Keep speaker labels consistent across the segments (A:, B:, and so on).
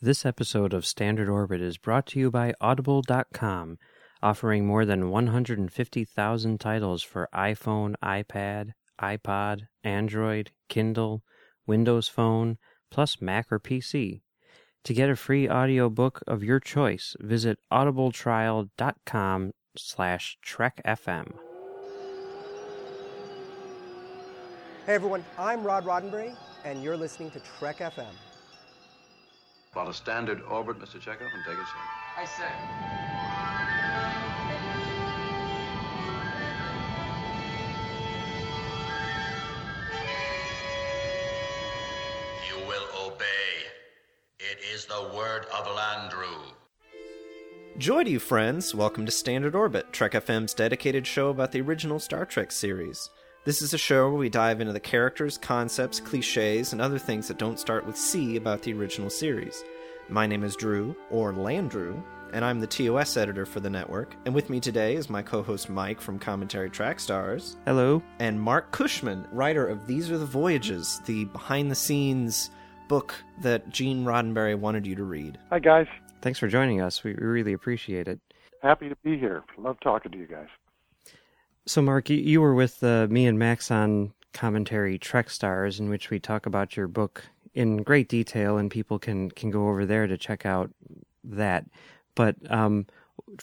A: This episode of Standard Orbit is brought to you by Audible.com, offering more than 150,000 titles for iPhone, iPad, iPod, Android, Kindle, Windows Phone, plus Mac or PC. To get a free audiobook of your choice, visit audibletrial.com slash trekfm.
B: Hey everyone, I'm Rod Roddenberry, and you're listening to Trek FM.
C: Plot a standard orbit, Mr. Chekhov, and take us in.
D: I say.
E: You will obey. It is the word of Landru.
F: Joy to you, friends! Welcome to Standard Orbit, Trek FM's dedicated show about the original Star Trek series. This is a show where we dive into the characters, concepts, cliches, and other things that don't start with C about the original series. My name is Drew, or Landrew, and I'm the TOS editor for the network. And with me today is my co host Mike from Commentary Track Stars,
A: Hello.
F: and Marc Cushman, writer of These Are the Voyages, the behind the scenes book that Gene Roddenberry wanted you to read.
G: Hi, guys.
A: Thanks for joining us. We we really appreciate it.
G: Happy to be here. Love talking to you guys.
A: So, Marc, you, were with uh, me and Max on Commentary Trek Stars, in which we talk about your book in great detail, and people can, can go over there to check out that. But um,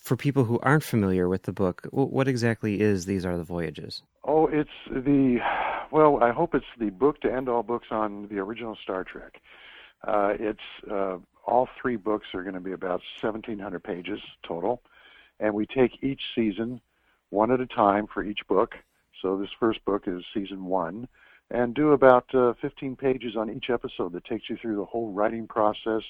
A: for people who aren't familiar with the book, wh- what exactly is These Are the Voyages?
G: Oh, it's the, well, I hope it's the book to end all books on the original Star Trek. Uh, it's, uh, all three books are going to be about 1,700 pages total. And we take each season one at a time for each book. So this first book is season one. And do about uh, 15 pages on each episode that takes you through the whole writing process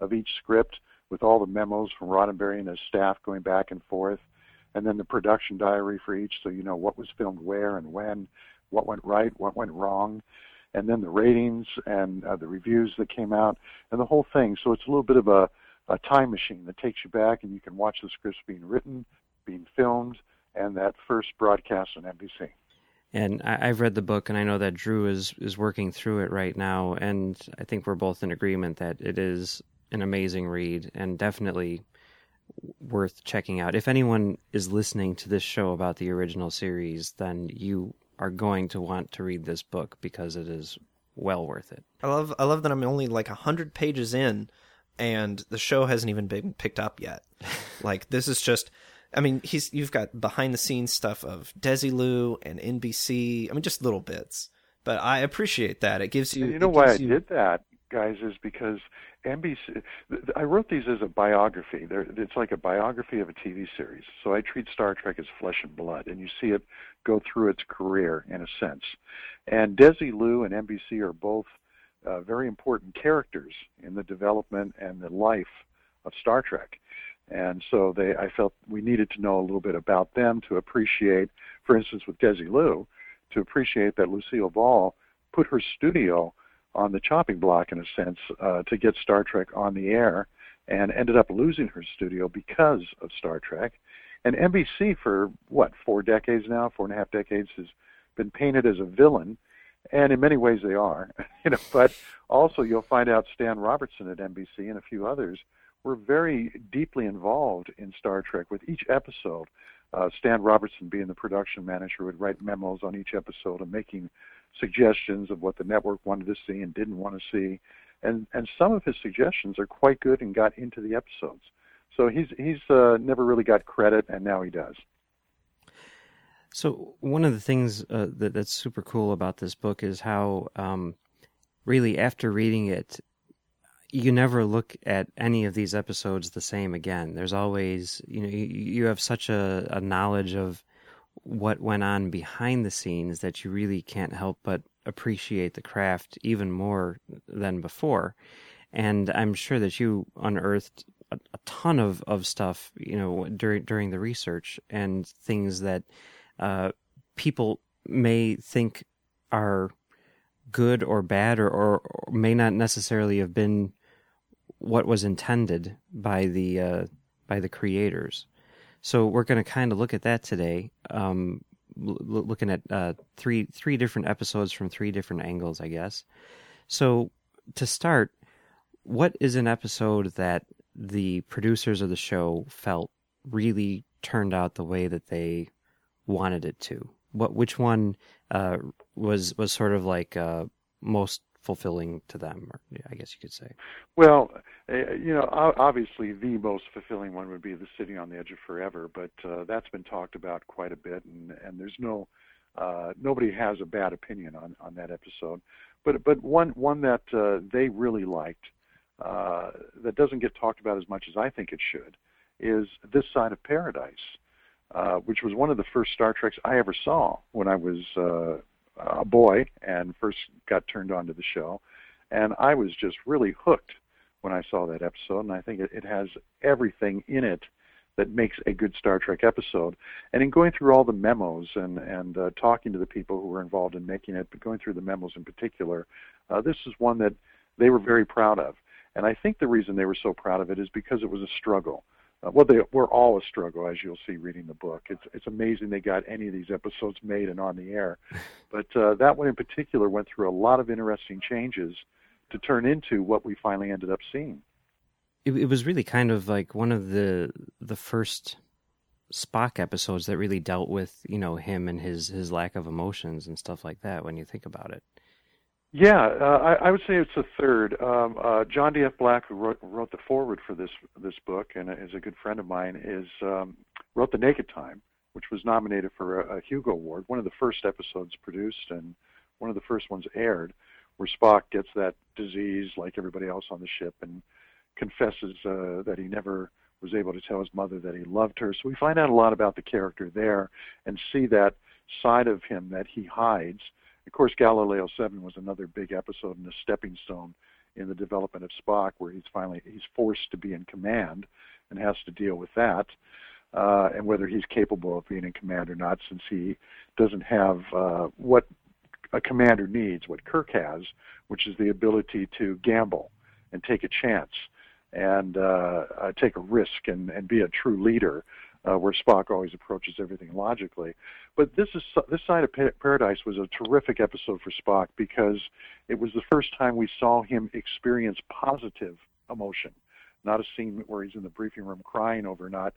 G: of each script with all the memos from Roddenberry and his staff going back and forth, and then the production diary for each, so you know what was filmed where and when, what went right, what went wrong, and then the ratings and uh, the reviews that came out, and the whole thing. So it's a little bit of a, a time machine that takes you back, and you can watch the scripts being written, being filmed, and that first broadcast on NBC.
A: And I, I've read the book, and I know that Drew is is working through it right now, and I think we're both in agreement that it is an amazing read and definitely worth checking out. If anyone is listening to this show about the original series, then you are going to want to read this book because it is well worth it.
F: I love I love that I'm only like 100 pages in and the show hasn't even been picked up yet. like this is just I mean, he's you've got behind the scenes stuff of Desilu and NBC. I mean, just little bits. But I appreciate that. It gives you
G: And you know why I
F: you-
G: did that, guys, is because NBC. I wrote these as a biography. They're, it's like a biography of a TV series. So I treat Star Trek as flesh and blood, and you see it go through its career in a sense. And Desilu and NBC are both uh, very important characters in the development and the life of Star Trek. And so they, I felt we needed to know a little bit about them to appreciate, for instance, with Desilu, to appreciate that Lucille Ball put her studio on the chopping block in a sense uh, to get Star Trek on the air and ended up losing her studio because of Star Trek. And NBC for what, four decades now, four and a half decades has been painted as a villain. And in many ways they are, you know, but also you'll find out Stan Robertson at NBC and a few others were very deeply involved in Star Trek with each episode. Uh, Stan Robertson, being the production manager, would write memos on each episode and making suggestions of what the network wanted to see and didn't want to see. And and some of his suggestions are quite good and got into the episodes. So he's he's uh, never really got credit, and now he does.
A: So one of the things uh, that, that's super cool about this book is how, um, really, after reading it, you never look at any of these episodes the same again. There's always, you know, you, you have such a, a knowledge of what went on behind the scenes that you really can't help but appreciate the craft even more than before. And I'm sure that you unearthed a, a ton of, of stuff, you know, during during the research and things that uh, people may think are good or bad or, or, or may not necessarily have been what was intended by the uh, by the creators. So we're going to kind of look at that today, um, l- looking at uh, three three different episodes from three different angles, I guess. So to start, what is an episode that the producers of the show felt really turned out the way that they wanted it to? What which one uh, was was sort of like uh, most fulfilling to them, or I guess you could say.
G: Well, uh, you know, obviously the most fulfilling one would be the City on the Edge of Forever, but uh, that's been talked about quite a bit, and and there's no uh, nobody has a bad opinion on on that episode. But but one one that uh, they really liked uh, that doesn't get talked about as much as I think it should is This Side of Paradise, uh, which was one of the first Star Treks I ever saw when I was uh, a boy and first got turned on to the show. And I was just really hooked when I saw that episode, and I think it, it has everything in it that makes a good Star Trek episode. And in going through all the memos and and uh, talking to the people who were involved in making it, but going through the memos in particular, uh, this is one that they were very proud of. And I think the reason they were so proud of it is because it was a struggle. Uh, well, they were all a struggle, as you'll see reading the book. It's it's amazing they got any of these episodes made and on the air, but uh, that one in particular went through a lot of interesting changes to turn into what we finally ended up seeing.
A: It, it was really kind of like one of the the first Spock episodes that really dealt with you know him and his his lack of emotions and stuff like that. When you think about it.
G: Yeah, uh, I, I would say it's a third. Um, uh, John D. F. Black, who wrote, wrote the foreword for this this book and is a good friend of mine, is um, wrote The Naked Time, which was nominated for a, a Hugo Award. One of the first episodes produced and one of the first ones aired, where Spock gets that disease like everybody else on the ship and confesses uh, that he never was able to tell his mother that he loved her. So we find out a lot about the character there and see that side of him that he hides of course, Galileo 7 was another big episode and a stepping stone in the development of Spock, where he's finally he's forced to be in command and has to deal with that, uh, and whether he's capable of being in command or not, since he doesn't have uh, what a commander needs, what Kirk has, which is the ability to gamble and take a chance and uh, uh, take a risk and, and be a true leader uh, where Spock always approaches everything logically. But this is this side of Paradise was a terrific episode for Spock because it was the first time we saw him experience positive emotion, not a scene where he's in the briefing room crying over not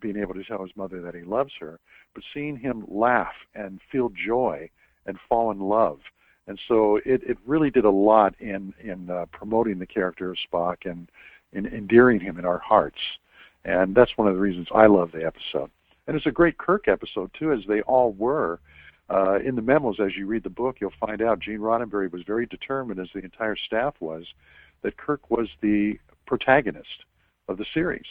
G: being able to tell his mother that he loves her, but seeing him laugh and feel joy and fall in love. And so it, it really did a lot in in uh, promoting the character of Spock and in endearing him in our hearts. And that's one of the reasons I love the episode. And it's a great Kirk episode, too, as they all were. Uh, in the memos, as you read the book, you'll find out Gene Roddenberry was very determined, as the entire staff was, that Kirk was the protagonist of the series.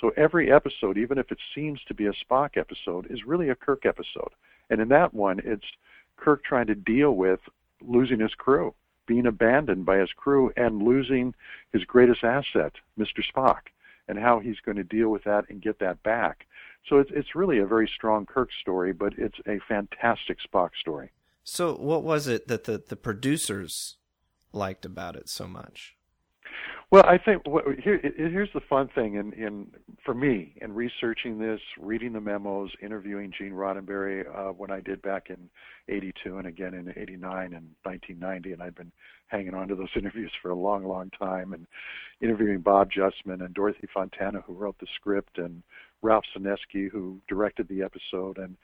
G: So every episode, even if it seems to be a Spock episode, is really a Kirk episode. And in that one, it's Kirk trying to deal with losing his crew, being abandoned by his crew, and losing his greatest asset, Mr. Spock and how he's going to deal with that and get that back. So it's it's really a very strong Kirk story, but it's a fantastic Spock story.
F: So what was it that the the producers liked about it so much?
G: Well, I think here, here's the fun thing in, in for me in researching this, reading the memos, interviewing Gene Roddenberry uh, when I did back in '82 and again in '89 and 1990, and I've been hanging on to those interviews for a long, long time, and interviewing Bob Justman and Dorothy Fontana, who wrote the script, and Ralph Senensky, who directed the episode, and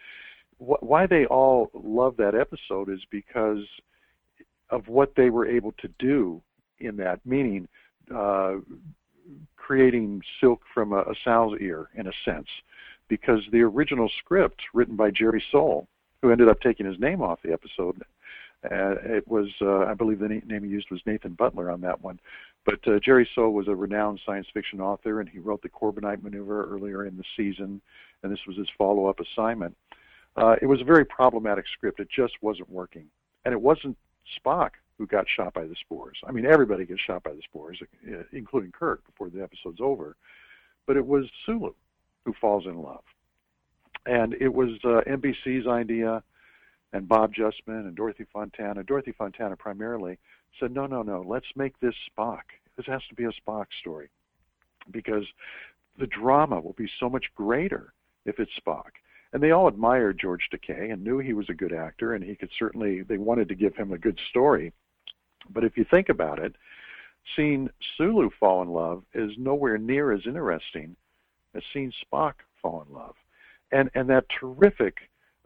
G: wh- why they all love that episode is because of what they were able to do in that, meaning uh, creating silk from a, a sow's ear, in a sense, because the original script, written by Jerry Sohl, who ended up taking his name off the episode, uh, it was, uh, I believe, the name he used was Nathan Butler on that one. But uh, Jerry Sohl was a renowned science fiction author, and he wrote the Corbomite Maneuver earlier in the season, and this was his follow-up assignment. Uh, it was a very problematic script. It just wasn't working, and it wasn't Spock who got shot by the spores. I mean, everybody gets shot by the spores, including Kirk before the episode's over. But it was Sulu who falls in love. And it was uh, NBC's idea, and Bob Justman and Dorothy Fontana. Dorothy Fontana primarily said, no, no, no, let's make this Spock. This has to be a Spock story because the drama will be so much greater if it's Spock. And they all admired George Takei and knew he was a good actor, and he could certainly, they wanted to give him a good story. But if you think about it, seeing Sulu fall in love is nowhere near as interesting as seeing Spock fall in love, and and that terrific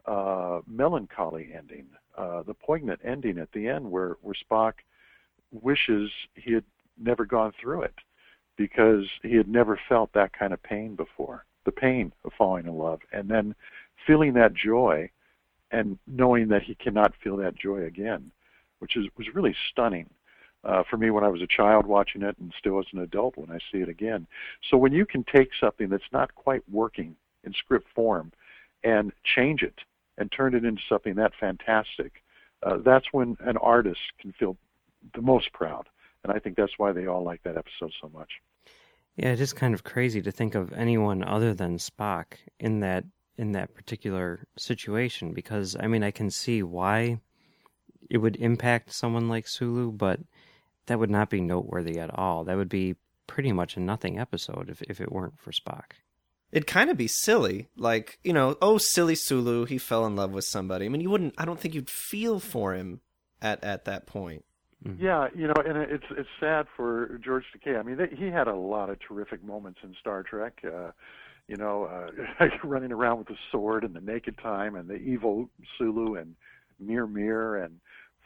G: uh, melancholy ending, uh, the poignant ending at the end where where Spock wishes he had never gone through it because he had never felt that kind of pain before, the pain of falling in love, and then feeling that joy and knowing that he cannot feel that joy again, which is was really stunning uh, for me when I was a child watching it, and still as an adult when I see it again. So when you can take something that's not quite working in script form and change it and turn it into something that fantastic, uh, that's when an artist can feel the most proud. And I think that's why they all like that episode so much.
A: Yeah, it is kind of crazy to think of anyone other than Spock in that in that particular situation because I mean I can see why it would impact someone like Sulu, but that would not be noteworthy at all. That would be pretty much a nothing episode if if it weren't for Spock.
F: It'd kind of be silly, like you know, oh silly Sulu, he fell in love with somebody. I mean, you wouldn't. I don't think you'd feel for him at at that point.
G: Mm-hmm. Yeah, you know, and it's it's sad for George Takei. I mean, they, he had a lot of terrific moments in Star Trek. Uh, you know, uh, running around with the sword and the naked time and the evil Sulu and Mirror Mirror and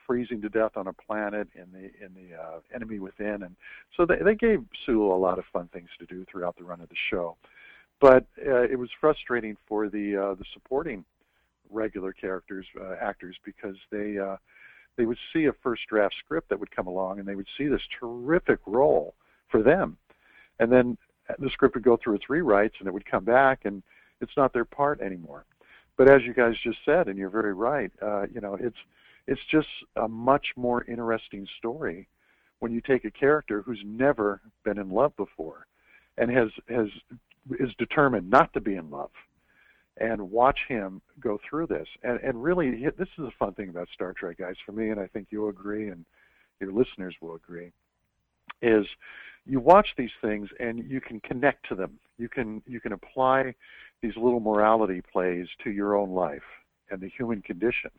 G: freezing to death on a planet in the in the uh, Enemy Within, and so they they gave Sulu a lot of fun things to do throughout the run of the show. But uh, it was frustrating for the uh, the supporting regular characters uh, actors because they uh, they would see a first draft script that would come along and they would see this terrific role for them, and then the script would go through its rewrites and it would come back and it's not their part anymore. But as you guys just said, and you're very right, uh, you know, it's it's just a much more interesting story when you take a character who's never been in love before and has has is determined not to be in love and watch him go through this and and really this is a fun thing about Star Trek guys for me and I think you'll agree and your listeners will agree is you watch these things and you can connect to them. You can you can apply these little morality plays to your own life and the human condition.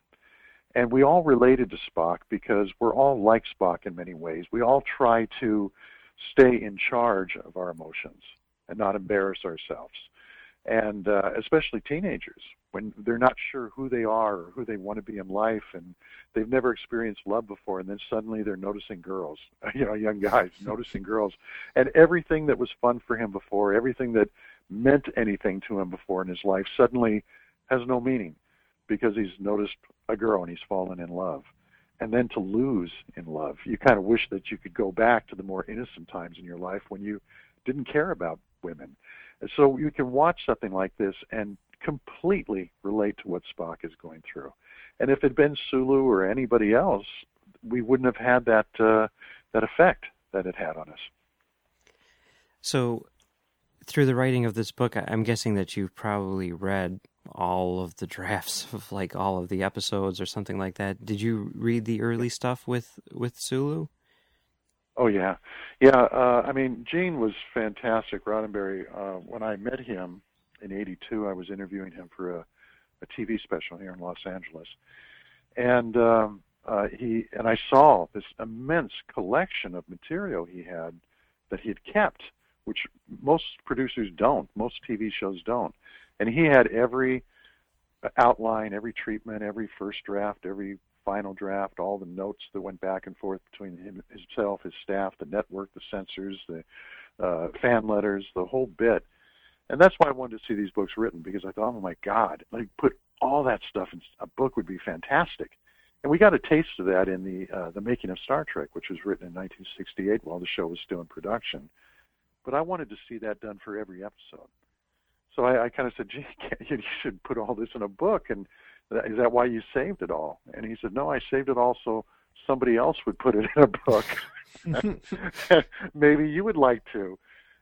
G: And we all related to Spock because we're all like Spock in many ways. We all try to stay in charge of our emotions and not embarrass ourselves. And uh, especially teenagers when they're not sure who they are or who they want to be in life and they've never experienced love before and then suddenly they're noticing girls you know young guys noticing girls. And everything that was fun for him before everything that meant anything to him before in his life suddenly has no meaning because he's noticed a girl and he's fallen in love and then to lose in love you kind of wish that you could go back to the more innocent times in your life when you didn't care about women so you can watch something like this and completely relate to what Spock is going through. And if it had been Sulu or anybody else, we wouldn't have had that uh, that effect that it had on us.
A: So, through the writing of this book, I'm guessing that you've probably read all of the drafts of like all of the episodes or something like that. Did you read the early stuff with with Sulu?
G: Oh yeah, yeah. Uh, I mean, Gene was fantastic. Roddenberry. Uh, when I met him in '82, I was interviewing him for a, a TV special here in Los Angeles, and um, uh, he and I saw this immense collection of material he had that he had kept, which most producers don't. Most TV shows don't, and he had every outline, every treatment, every first draft, every final draft, all the notes that went back and forth between him, himself, his staff, the network, the censors, the uh, fan letters, the whole bit. And that's why I wanted to see these books written because I thought, oh my God, like put all that stuff in a book would be fantastic. And we got a taste of that in the uh, the making of Star Trek, which was written in 1968 while the show was still in production. But I wanted to see that done for every episode. So I, I kind of said, "Gee, you should put all this in a book." And is that why you saved it all? And he said, no, I saved it all so somebody else would put it in a book. Maybe you would like to.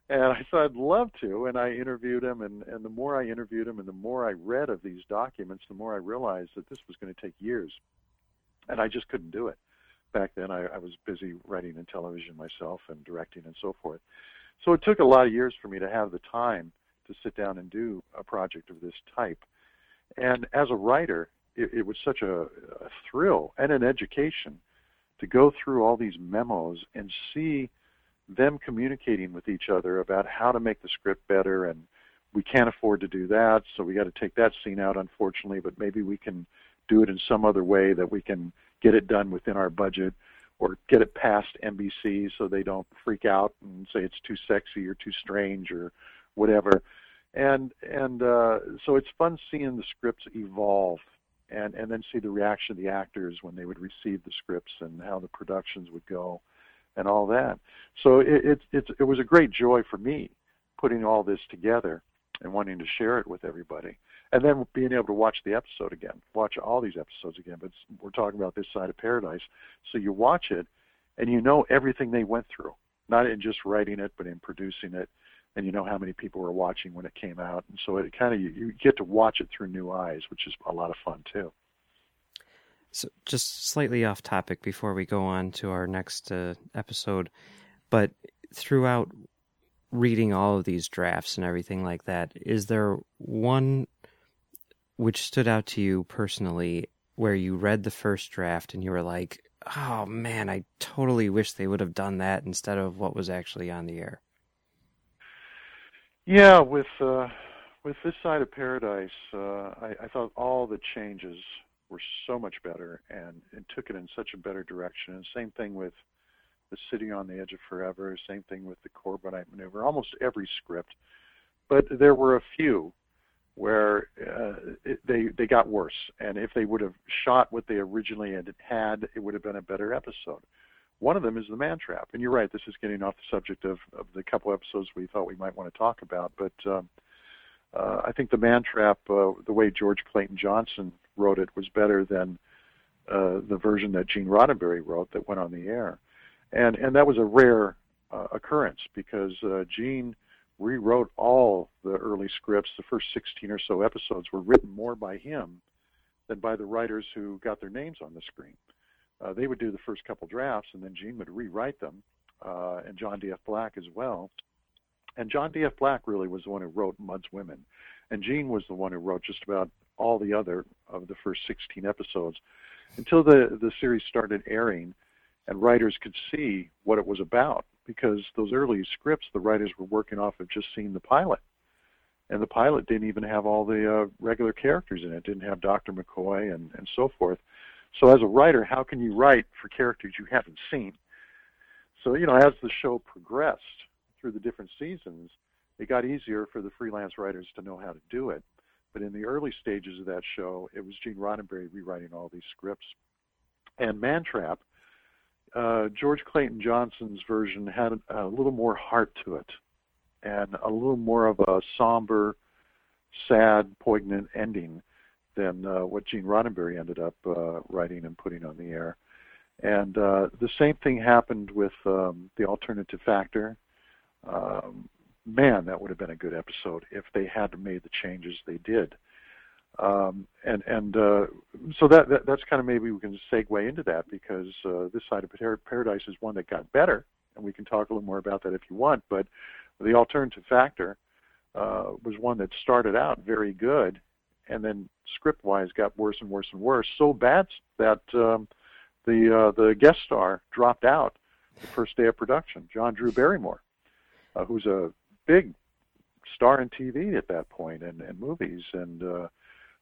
G: And I said, I'd love to. And I interviewed him. And, and the more I interviewed him and the more I read of these documents, the more I realized that this was going to take years. And I just couldn't do it. Back then, I, I was busy writing in television myself and directing and so forth. So it took a lot of years for me to have the time to sit down and do a project of this type. And as a writer, it, it was such a, a thrill and an education to go through all these memos and see them communicating with each other about how to make the script better and we can't afford to do that so we got to take that scene out unfortunately but maybe we can do it in some other way that we can get it done within our budget or get it past NBC so they don't freak out and say it's too sexy or too strange or whatever and and uh, so it's fun seeing the scripts evolve and and then see the reaction of the actors when they would receive the scripts and how the productions would go and all that. So it it it, it was a great joy for me putting all this together and wanting to share it with everybody. And then being able to watch the episode again, watch all these episodes again. But we're talking about this side of paradise, so you watch it and you know everything they went through, not in just writing it, but in producing it, and you know how many people were watching when it came out, and so it kind of you, you get to watch it through new eyes, which is a lot of fun too.
A: So, just slightly off topic before we go on to our next uh, episode, but throughout reading all of these drafts and everything like that, is there one which stood out to you personally where you read the first draft and you were like, oh man, I totally wish they would have done that instead of what was actually on the air?
G: Yeah, with uh, with this side of paradise, uh, I, I thought all the changes were so much better and, and took it in such a better direction. And same thing with the City on the Edge of Forever. Same thing with the Corbomite Maneuver. Almost every script, but there were a few where uh, it, they they got worse. And if they would have shot what they originally had, had, it would have been a better episode. One of them is the man trap, and you're right. This is getting off the subject of, of the couple episodes we thought we might want to talk about, but um, uh, I think the man trap, uh, the way George Clayton Johnson wrote it, was better than uh, the version that Gene Roddenberry wrote that went on the air, and and that was a rare uh, occurrence because uh, Gene rewrote all the early scripts. The first 16 or so episodes were written more by him than by the writers who got their names on the screen uh, they would do the first couple drafts, and then Gene would rewrite them, uh, and John D.F. Black as well. And John D.F. Black really was the one who wrote Mudd's Women, and Gene was the one who wrote just about all the other of the first 16 episodes until the the series started airing, and writers could see what it was about because those early scripts the writers were working off of just seeing the pilot and the pilot didn't even have all the uh, regular characters in it. it didn't have Dr. McCoy and, and so forth. So as a writer, how can you write for characters you haven't seen? So, you know, as the show progressed through the different seasons, it got easier for the freelance writers to know how to do it. But in the early stages of that show, it was Gene Roddenberry rewriting all these scripts. And Mantrap, uh, George Clayton Johnson's version had a, a little more heart to it and a little more of a somber, sad, poignant ending than uh, what Gene Roddenberry ended up uh, writing and putting on the air. And uh, the same thing happened with um, the alternative factor. Um, man, that would have been a good episode if they had made the changes they did. Um, and and uh, so that, that that's kind of maybe we can segue into that because uh, this side of paradise is one that got better, and we can talk a little more about that if you want. But the alternative factor uh, was one that started out very good, and then script wise got worse and worse and worse. So bad that um, the uh, the guest star dropped out the first day of production. John Drew Barrymore, uh, who's a big star in TV at that point and, and movies, and uh,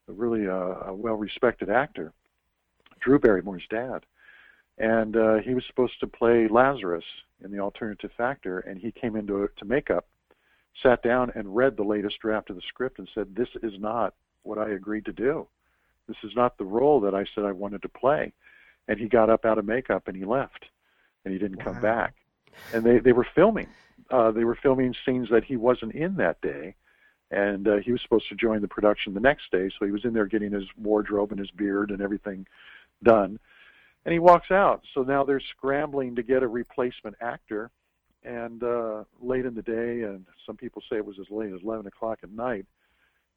G: really uh, a well respected actor. Drew Barrymore's dad, and uh, he was supposed to play Lazarus in the alternative factor, and he came into to makeup, sat down and read the latest draft of the script and said, "This is not what I agreed to do. This is not the role that I said I wanted to play. And he got up out of makeup and he left, and he didn't wow. come back. And they they were filming. Uh, they were filming scenes that he wasn't in that day, and uh, he was supposed to join the production the next day. So he was in there getting his wardrobe and his beard and everything done, and he walks out. So now they're scrambling to get a replacement actor. And uh, late in the day, and some people say it was as late as 11 o'clock at night,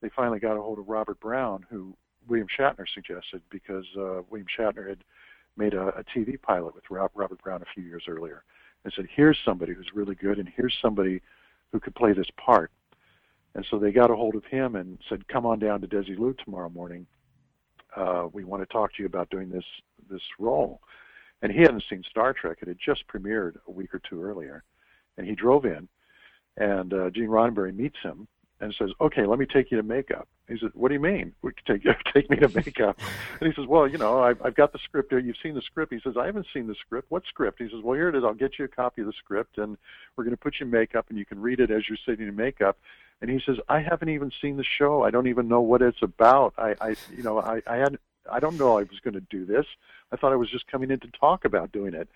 G: they finally got a hold of Robert Brown, who William Shatner suggested because uh, William Shatner had made a, a TV pilot with Robert Brown a few years earlier, and said, "Here's somebody who's really good, and here's somebody who could play this part." And so they got a hold of him and said, "Come on down to Desilu tomorrow morning. Uh, we want to talk to you about doing this this role." And he hadn't seen Star Trek; it had just premiered a week or two earlier, and he drove in, and uh, Gene Roddenberry meets him and says, "Okay, let me take you to makeup." He says, "What do you mean? We take take me to makeup?" and he says, "Well, you know, I've, I've got the script here. You've seen the script." He says, "I haven't seen the script. What script?" He says, "Well, here it is. I'll get you a copy of the script, and we're going to put you in makeup, and you can read it as you're sitting in makeup." And he says, "I haven't even seen the show. I don't even know what it's about. I, I you know, I, I had, I don't know I was going to do this. I thought I was just coming in to talk about doing it."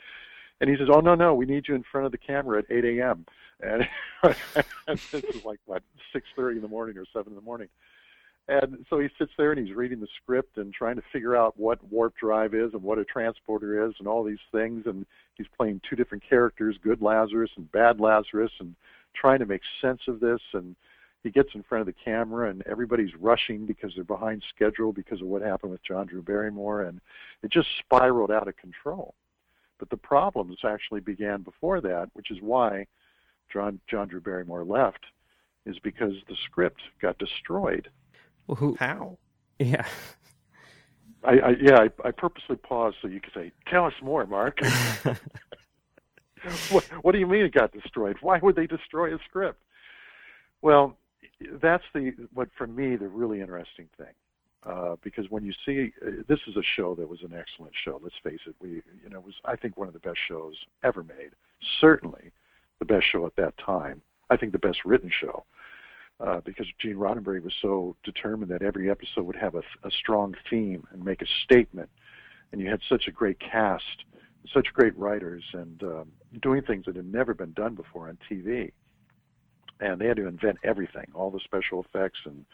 G: And he says, "Oh no, no, we need you in front of the camera at 8 a.m." And this is like what 6:30 in the morning or 7 in the morning. And so he sits there and he's reading the script and trying to figure out what warp drive is and what a transporter is and all these things. And he's playing two different characters, good Lazarus and bad Lazarus, and trying to make sense of this. And he gets in front of the camera and everybody's rushing because they're behind schedule because of what happened with John Drew Barrymore. And it just spiraled out of control. But the problems actually began before that, which is why John John Drew Barrymore left, is because the script got destroyed.
A: Well, who?
F: How?
A: Yeah.
G: I, I yeah, I, I purposely paused so you could say, "Tell us more, Marc." what, what do you mean it got destroyed? Why would they destroy a script? Well, that's the what for me the really interesting thing uh, because when you see uh, this is a show that was an excellent show. Let's face it, we you know it was I think one of the best shows ever made. Certainly, the best show at that time. I think the best written show. Uh, because Gene Roddenberry was so determined that every episode would have a, a strong theme and make a statement, and you had such a great cast, such great writers, and um, doing things that had never been done before on TV. And they had to invent everything, all the special effects and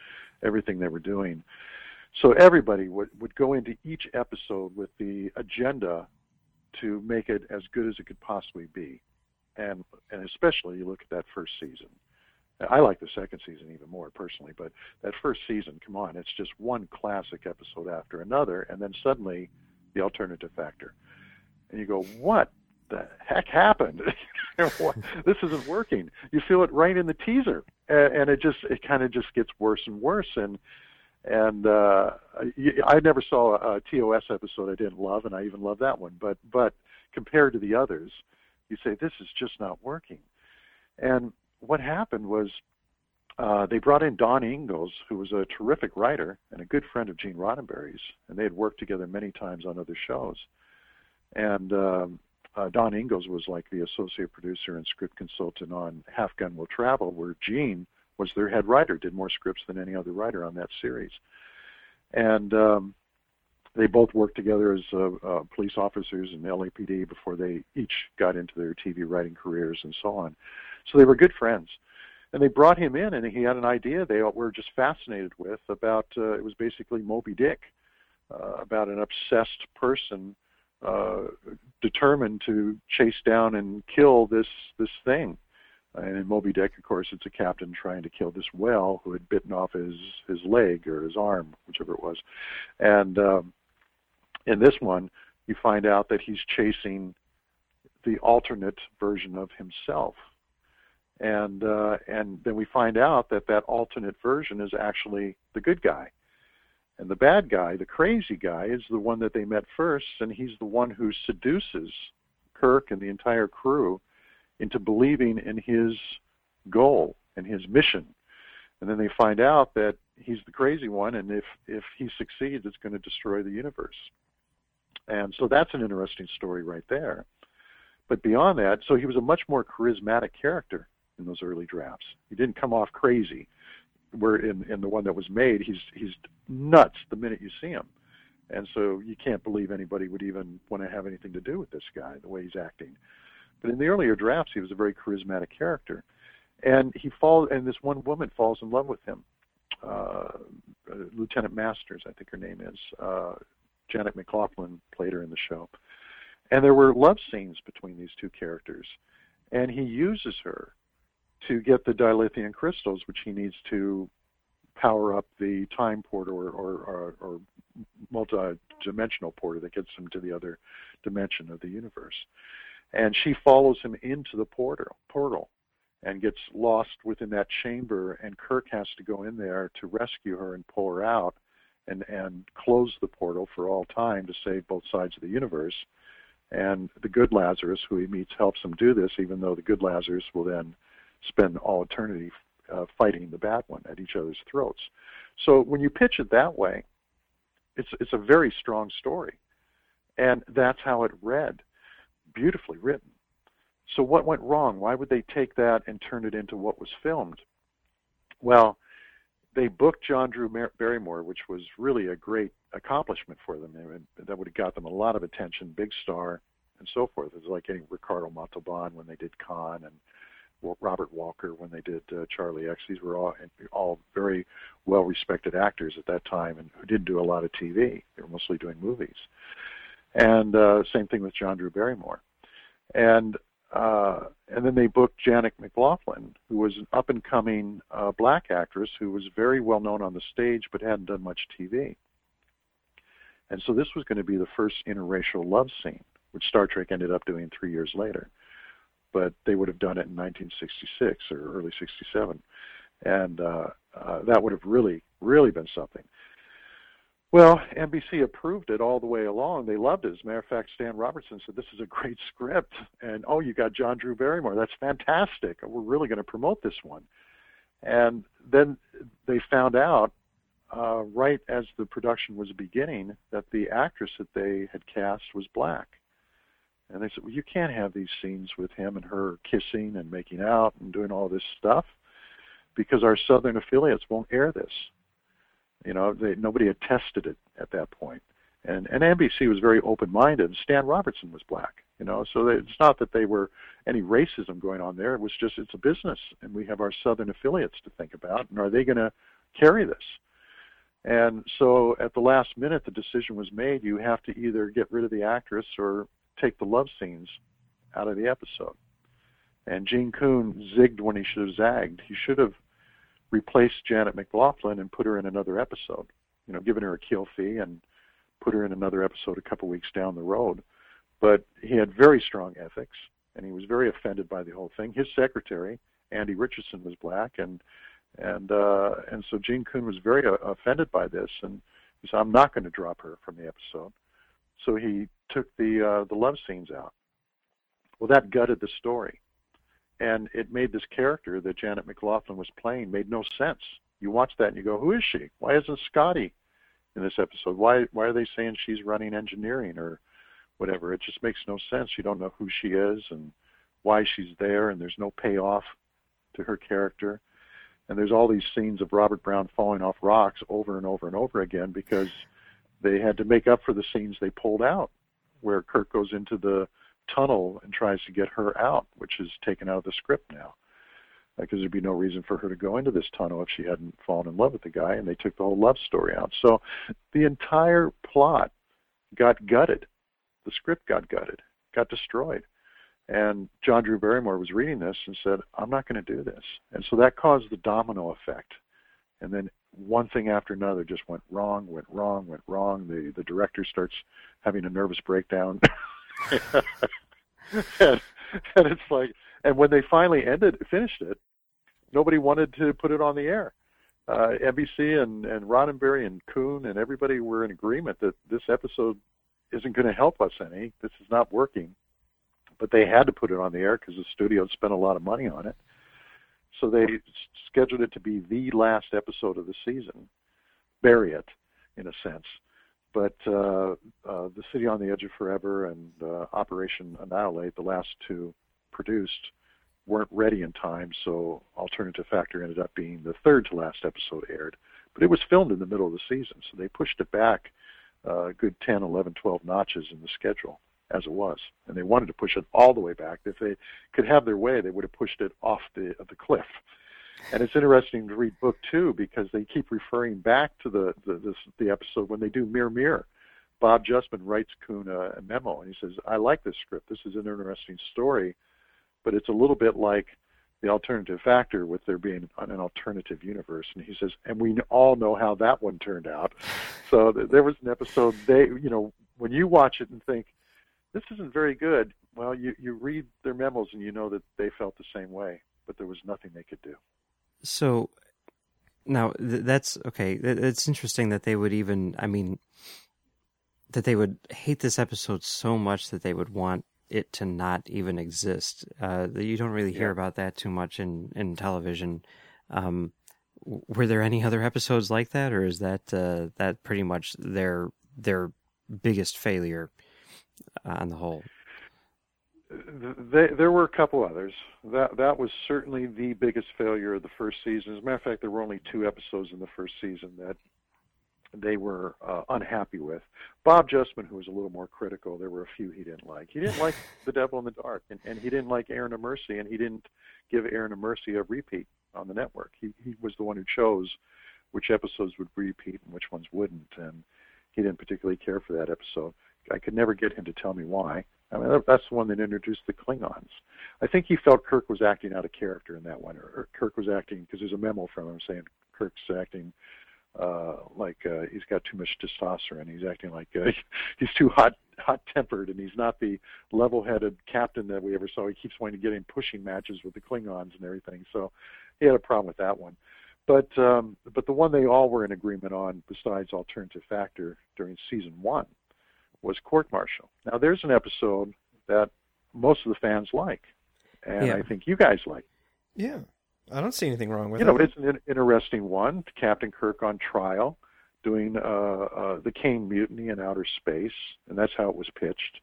G: everything they were doing. So everybody would, would go into each episode with the agenda to make it as good as it could possibly be. And, and especially you look at that first season. I like the second season even more personally, but that first season, come on, it's just one classic episode after another, and then suddenly the alternative factor. And you go, what the heck happened? this isn't working. You feel it right in the teaser, and, it just it kind of just gets worse and worse. And and uh, I never saw a, TOS episode I didn't love, and I even love that one. But but compared to the others, you say this is just not working. And what happened was uh, they brought in Don Ingalls, who was a terrific writer and a good friend of Gene Roddenberry's, and they had worked together many times on other shows. And um, uh, Don Ingalls was like the associate producer and script consultant on Have Gun Will Travel, where Gene was their head writer, did more scripts than any other writer on that series. And um, they both worked together as uh, uh, police officers in LAPD before they each got into their TV writing careers and so on. So they were good friends. And they brought him in, and he had an idea they were just fascinated with about uh, it was basically Moby Dick, uh, about an obsessed person uh, determined to chase down and kill this this thing. And in Moby Dick, of course, it's a captain trying to kill this whale who had bitten off his his leg or his arm, whichever it was. And um, in this one, you find out that he's chasing the alternate version of himself and uh, and then we find out that that alternate version is actually the good guy, and the bad guy, the crazy guy, is the one that they met first, and he's the one who seduces Kirk and the entire crew into believing in his goal and his mission, and then they find out that he's the crazy one, and if if he succeeds, it's going to destroy the universe, and so that's an interesting story right there. But beyond that, so he was a much more charismatic character in those early drafts. He didn't come off crazy. Where in in the one that was made, he's he's nuts the minute you see him, and so you can't believe anybody would even want to have anything to do with this guy the way he's acting. But in the earlier drafts, he was a very charismatic character, and he falls and this one woman falls in love with him, uh, Lieutenant Masters, I think her name is. Uh, Janet MacLachlan played her in the show, and there were love scenes between these two characters, and he uses her to get the dilithium crystals, which he needs to power up the time portal or, or, or, or multi-dimensional portal that gets him to the other dimension of the universe. And she follows him into the portal, portal and gets lost within that chamber, and Kirk has to go in there to rescue her and pull her out and, and close the portal for all time to save both sides of the universe. And the good Lazarus, who he meets, helps him do this, even though the good Lazarus will then spend all eternity uh, fighting the bad one at each other's throats. So when you pitch it that way, it's it's a very strong story, and that's how it read, beautifully written. So what went wrong? Why would they take that and turn it into what was filmed? Well, they booked John Drew Barrymore, which was really a great accomplishment for them. That would have got them a lot of attention, big star, and so forth. It was like getting Ricardo Montalban when they did Khan and Robert Walker when they did uh, Charlie X. These were all all very well respected actors at that time and who didn't do a lot of TV. They were mostly doing movies. And uh, same thing with John Drew Barrymore. And uh, and then they booked Janet MacLachlan, who was an up and coming uh, black actress who was very well known on the stage but hadn't done much TV. And so this was going to be the first interracial love scene, which Star Trek ended up doing three years later but they would have done it in 1966 or early 67, and uh, uh, that would have really, really been something. Well, NBC approved it all the way along. They loved it. As a matter of fact, Stan Robertson said, This is a great script. And oh, you got John Drew Barrymore. That's fantastic. We're really going to promote this one. And then they found out, uh, right as the production was beginning, that the actress that they had cast was black. And they said, well, you can't have these scenes with him and her kissing and making out and doing all this stuff because our southern affiliates won't air this. You know, they, nobody had tested it at that point. And, and NBC was very open-minded. Stan Robertson was black, you know, so they, it's not that they were any racism going on there. It was just it's a business, and we have our southern affiliates to think about, and are they going to carry this? And so at the last minute, the decision was made. You have to either get rid of the actress or take the love scenes out of the episode. And Gene Coon zigged when he should have zagged. He should have replaced Janet MacLachlan and put her in another episode. You know, given her a kill fee and put her in another episode a couple weeks down the road. But he had very strong ethics, and he was very offended by the whole thing. His secretary, Andy Richardson, was black, and and uh, and so Gene Coon was very uh, offended by this, and he said, "I'm not going to drop her from the episode." So he took the uh, the love scenes out. Well, that gutted the story, and it made this character that Janet MacLachlan was playing made no sense. You watch that and you go, "Who is she? Why isn't Scotty in this episode? Why why are they saying she's running engineering or whatever? It just makes no sense. You don't know who she is and why she's there, and there's no payoff to her character." And there's all these scenes of Robert Brown falling off rocks over and over and over again because they had to make up for the scenes they pulled out, where Kirk goes into the tunnel and tries to get her out, which is taken out of the script now. Uh, because there'd be no reason for her to go into this tunnel if she hadn't fallen in love with the guy, and they took the whole love story out. So the entire plot got gutted. The script got gutted, got destroyed. And John Drew Barrymore was reading this and said, I'm not going to do this. And so that caused the domino effect. And then one thing after another just went wrong, went wrong, went wrong. The the director starts having a nervous breakdown, and, and it's like, and when they finally ended, finished it, nobody wanted to put it on the air. Uh, NBC and and Roddenberry and Coon and everybody were in agreement that this episode isn't going to help us any. This is not working, but they had to put it on the air because the studio spent a lot of money on it. So they scheduled it to be the last episode of the season, bury it, in a sense. But uh, uh, the City on the Edge of Forever and uh, Operation Annihilate, the last two produced, weren't ready in time. So Alternative Factor ended up being the third to last episode aired. But it was filmed in the middle of the season, so they pushed it back uh, a good 10, 11, 12 notches in the schedule as it was, and they wanted to push it all the way back. If they could have their way, they would have pushed it off the the cliff. And it's interesting to read book two because they keep referring back to the the, this, the episode when they do Mirror Mirror. Bob Justman writes Coon a, a memo and he says, "I like this script. This is an interesting story, but it's a little bit like." the alternative factor with there being an alternative universe and he says and we all know how that one turned out so there was an episode they you know when you watch it and think this isn't very good. Well, you, you read their memos and you know that they felt the same way, but there was nothing they could do.
A: So now that's okay. It's interesting that they would even, I mean, that they would hate this episode so much that they would want it to not even exist. Uh, that you don't really hear
G: Yeah.
A: about that too much in in television. Um, were there any other episodes like that, or is that uh, that pretty much their their biggest failure on the whole?
G: Th- there were a couple others. That that was certainly the biggest failure of the first season. As a matter of fact, there were only two episodes in the first season that they were uh, unhappy with. Bob Justman, who was a little more critical, there were a few he didn't like. He didn't like The Devil in the Dark, and, and he didn't like Errand of Mercy, and he didn't give Errand of Mercy a repeat on the network. He he was the one who chose which episodes would repeat and which ones wouldn't, and he didn't particularly care for that episode. I could never get him to tell me why. I mean, that's the one that introduced the Klingons. I think he felt Kirk was acting out of character in that one, or, Kirk was acting because there's a memo from him saying Kirk's acting uh, like uh, he's got too much testosterone. He's acting like uh, he's too hot, hot-tempered, and he's not the level-headed captain that we ever saw. He keeps wanting to get in pushing matches with the Klingons and everything. So he had a problem with that one. But um, but the one they all were in agreement on, besides alternative factor during season one, was court martial. Now there's an episode that most of the fans like, and
A: Yeah.
G: I think you guys like.
F: Yeah, I don't see anything wrong with
G: You know,
F: it.
G: it's an interesting one. Captain Kirk on trial, doing uh, uh, the Caine mutiny in outer space, and that's how it was pitched.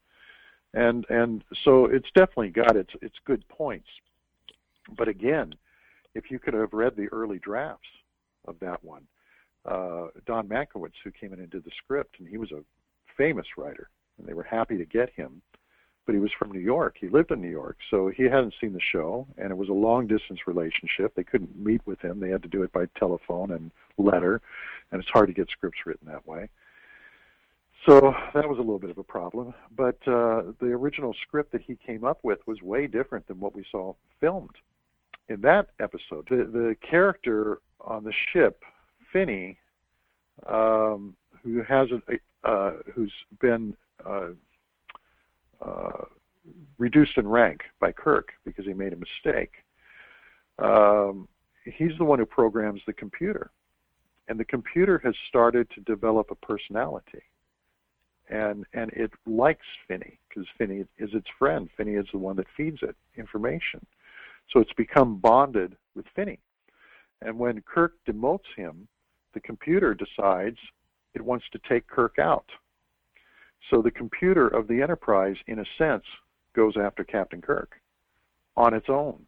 G: And and so it's definitely got its its good points. But again, if you could have read the early drafts of that one, uh, Don Mankiewicz, who came in and did the script, and he was a famous writer, and they were happy to get him. But he was from New York. He lived in New York, so he hadn't seen the show, and it was a long distance relationship. They couldn't meet with him. They had to do it by telephone and letter, and it's hard to get scripts written that way. So that was a little bit of a problem. But uh, the original script that he came up with was way different than what we saw filmed in that episode. The, the character on the ship, Finney, um, who has a, uh, who's been uh, uh, reduced in rank by Kirk because he made a mistake. Um, he's the one who programs the computer, and the computer has started to develop a personality, and and it likes Finney because Finney is its friend. Finney is the one that feeds it information, so it's become bonded with Finney. And when Kirk demotes him, the computer decides it wants to take Kirk out. So the computer of the Enterprise, in a sense, goes after Captain Kirk on its own.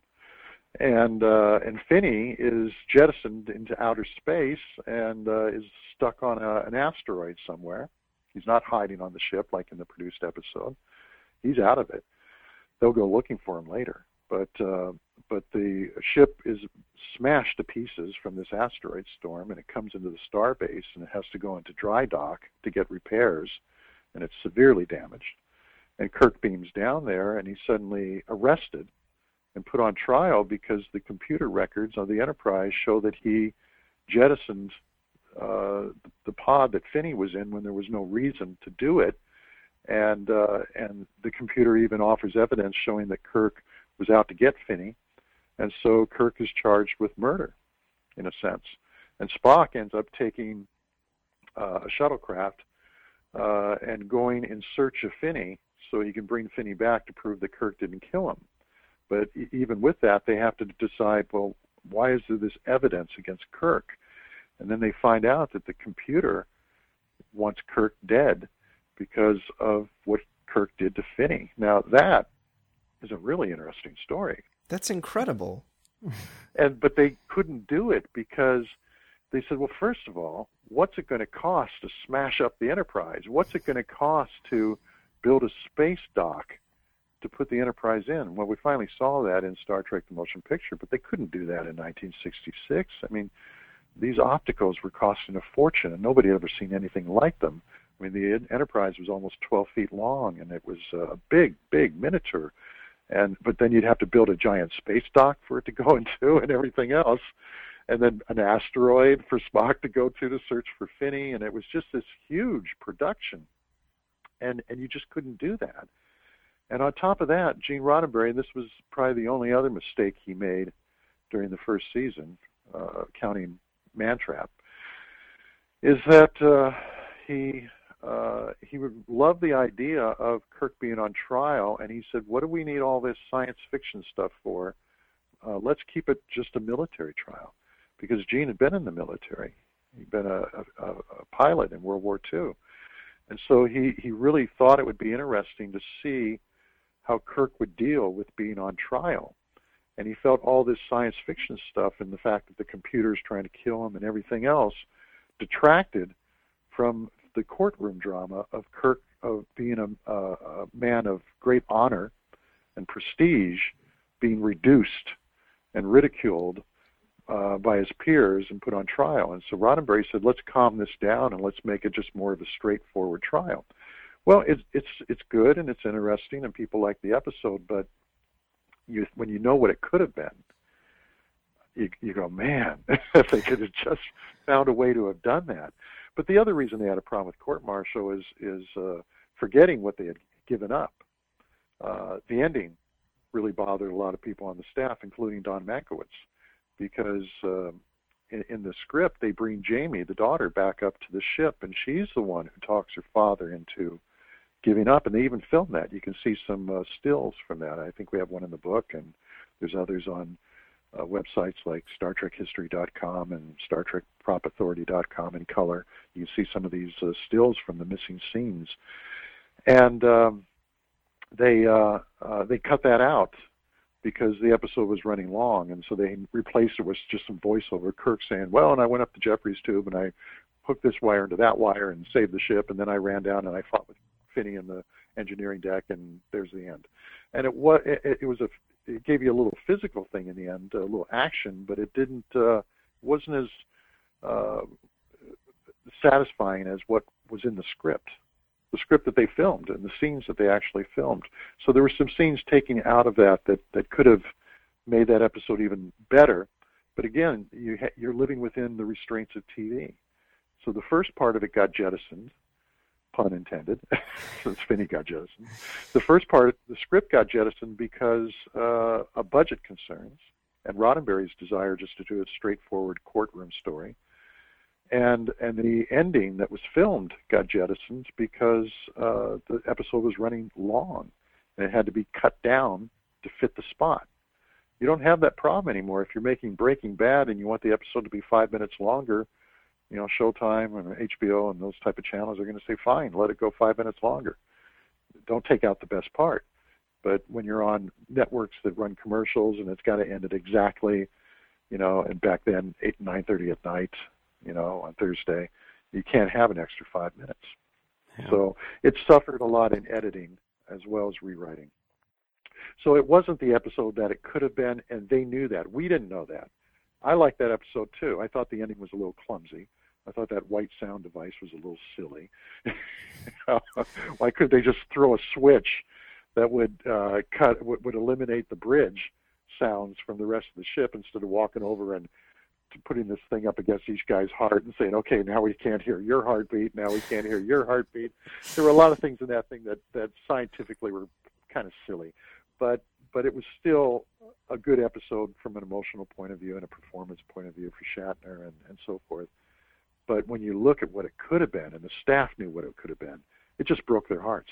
G: And uh, and Finney is jettisoned into outer space and uh, is stuck on a, an asteroid somewhere. He's not hiding on the ship like in the produced episode. He's out of it. They'll go looking for him later. But uh, but the ship is smashed to pieces from this asteroid storm, and it comes into the starbase, and it has to go into dry dock to get repairs, and it's severely damaged. And Kirk beams down there, and he's suddenly arrested and put on trial because the computer records of the Enterprise show that he jettisoned uh, the pod that Finney was in when there was no reason to do it, and uh, and the computer even offers evidence showing that Kirk was out to get Finney, and so Kirk is charged with murder, in a sense, and Spock ends up taking uh, a shuttlecraft uh, and going in search of Finney so he can bring Finney back to prove that Kirk didn't kill him. But even with that, they have to decide, well, why is there this evidence against Kirk? And then they find out that the computer wants Kirk dead because of what Kirk did to Finney. Now that is a really interesting story.
F: That's incredible.
G: And but they couldn't do it because they said, well, first of all, what's it going to cost to smash up the Enterprise? What's it going to cost to build a space dock to put the Enterprise in? Well, we finally saw that in Star Trek: The Motion Picture, but they couldn't do that in 1966. I mean, these opticals were costing a fortune, and nobody had ever seen anything like them. I mean, the Enterprise was almost 12 feet long, and it was uh, a big, big miniature. And but then you'd have to build a giant space dock for it to go into, and everything else, and then an asteroid for Spock to go to to search for Finney, and it was just this huge production, and and you just couldn't do that. And on top of that, Gene Roddenberry, and this was probably the only other mistake he made during the first season, uh, counting Mantrap, is that uh, he uh, he would love the idea of Kirk being on trial, and he said, "What do we need all this science fiction stuff for? Uh, let's keep it just a military trial." Because Gene had been in the military, he'd been a, a, a pilot in World War II, and so he he really thought it would be interesting to see how Kirk would deal with being on trial. And he felt all this science fiction stuff and the fact that the computer's trying to kill him and everything else detracted from the courtroom drama of Kirk of being a, a, a man of great honor and prestige being reduced and ridiculed uh, by his peers and put on trial. And so Roddenberry said, let's calm this down and let's make it just more of a straightforward trial. Well, it's it's it's good and it's interesting and people like the episode, but you when you know what it could have been, you you go, man, if they could have just found a way to have done that. But the other reason they had a problem with court martial is is uh, forgetting what they had given up. Uh, the ending really bothered a lot of people on the staff, including Don Mankiewicz, because uh, in, in the script they bring Jamie, the daughter, back up to the ship, and she's the one who talks her father into giving up. And they even filmed that. You can see some uh, stills from that. I think we have one in the book, and there's others on uh, websites like Star Trek StarTrekHistory.com and StarTrekPropAuthority.com in color. You see some of these uh, stills from the missing scenes, and um, they uh, uh, they cut that out because the episode was running long, and so they replaced it with just some voiceover. Kirk saying, "Well, and I went up the Jefferies tube and I hooked this wire into that wire and saved the ship, and then I ran down and I fought with Finney in the engineering deck, and there's the end." And it was it, it was a it gave you a little physical thing in the end, a little action, but it didn't uh, wasn't as uh, satisfying as what was in the script, the script that they filmed and the scenes that they actually filmed. So there were some scenes taken out of that that that could have made that episode even better. But again, you ha- you're living within the restraints of TV. So the first part of it got jettisoned pun intended, since Finney got jettisoned. The first part, the script got jettisoned because uh, of budget concerns and Roddenberry's desire just to do a straightforward courtroom story. And and the ending that was filmed got jettisoned because uh, the episode was running long, and it had to be cut down to fit the spot. You don't have that problem anymore. If you're making Breaking Bad and you want the episode to be five minutes longer, you know, Showtime and HBO and those type of channels are going to say, fine, let it go five minutes longer. Don't take out the best part. But when you're on networks that run commercials and it's got to end at exactly, you know, and back then eight nine thirty at night, you know, on Thursday, you can't have an extra five minutes. Yeah. So it suffered a lot in editing as well as rewriting. So it wasn't the episode that it could have been, and they knew that. We didn't know that. I liked that episode too. I thought the ending was a little clumsy. I thought that white sound device was a little silly. Why could they just throw a switch that would uh, cut would, would eliminate the bridge sounds from the rest of the ship instead of walking over and putting this thing up against each guy's heart and saying, "Okay, now we can't hear your heartbeat. Now we can't hear your heartbeat." There were a lot of things in that thing that that scientifically were kind of silly, but but it was still a good episode from an emotional point of view and a performance point of view for Shatner and, and so forth. But when you look at what it could have been, and the staff knew what it could have been, it just broke their hearts.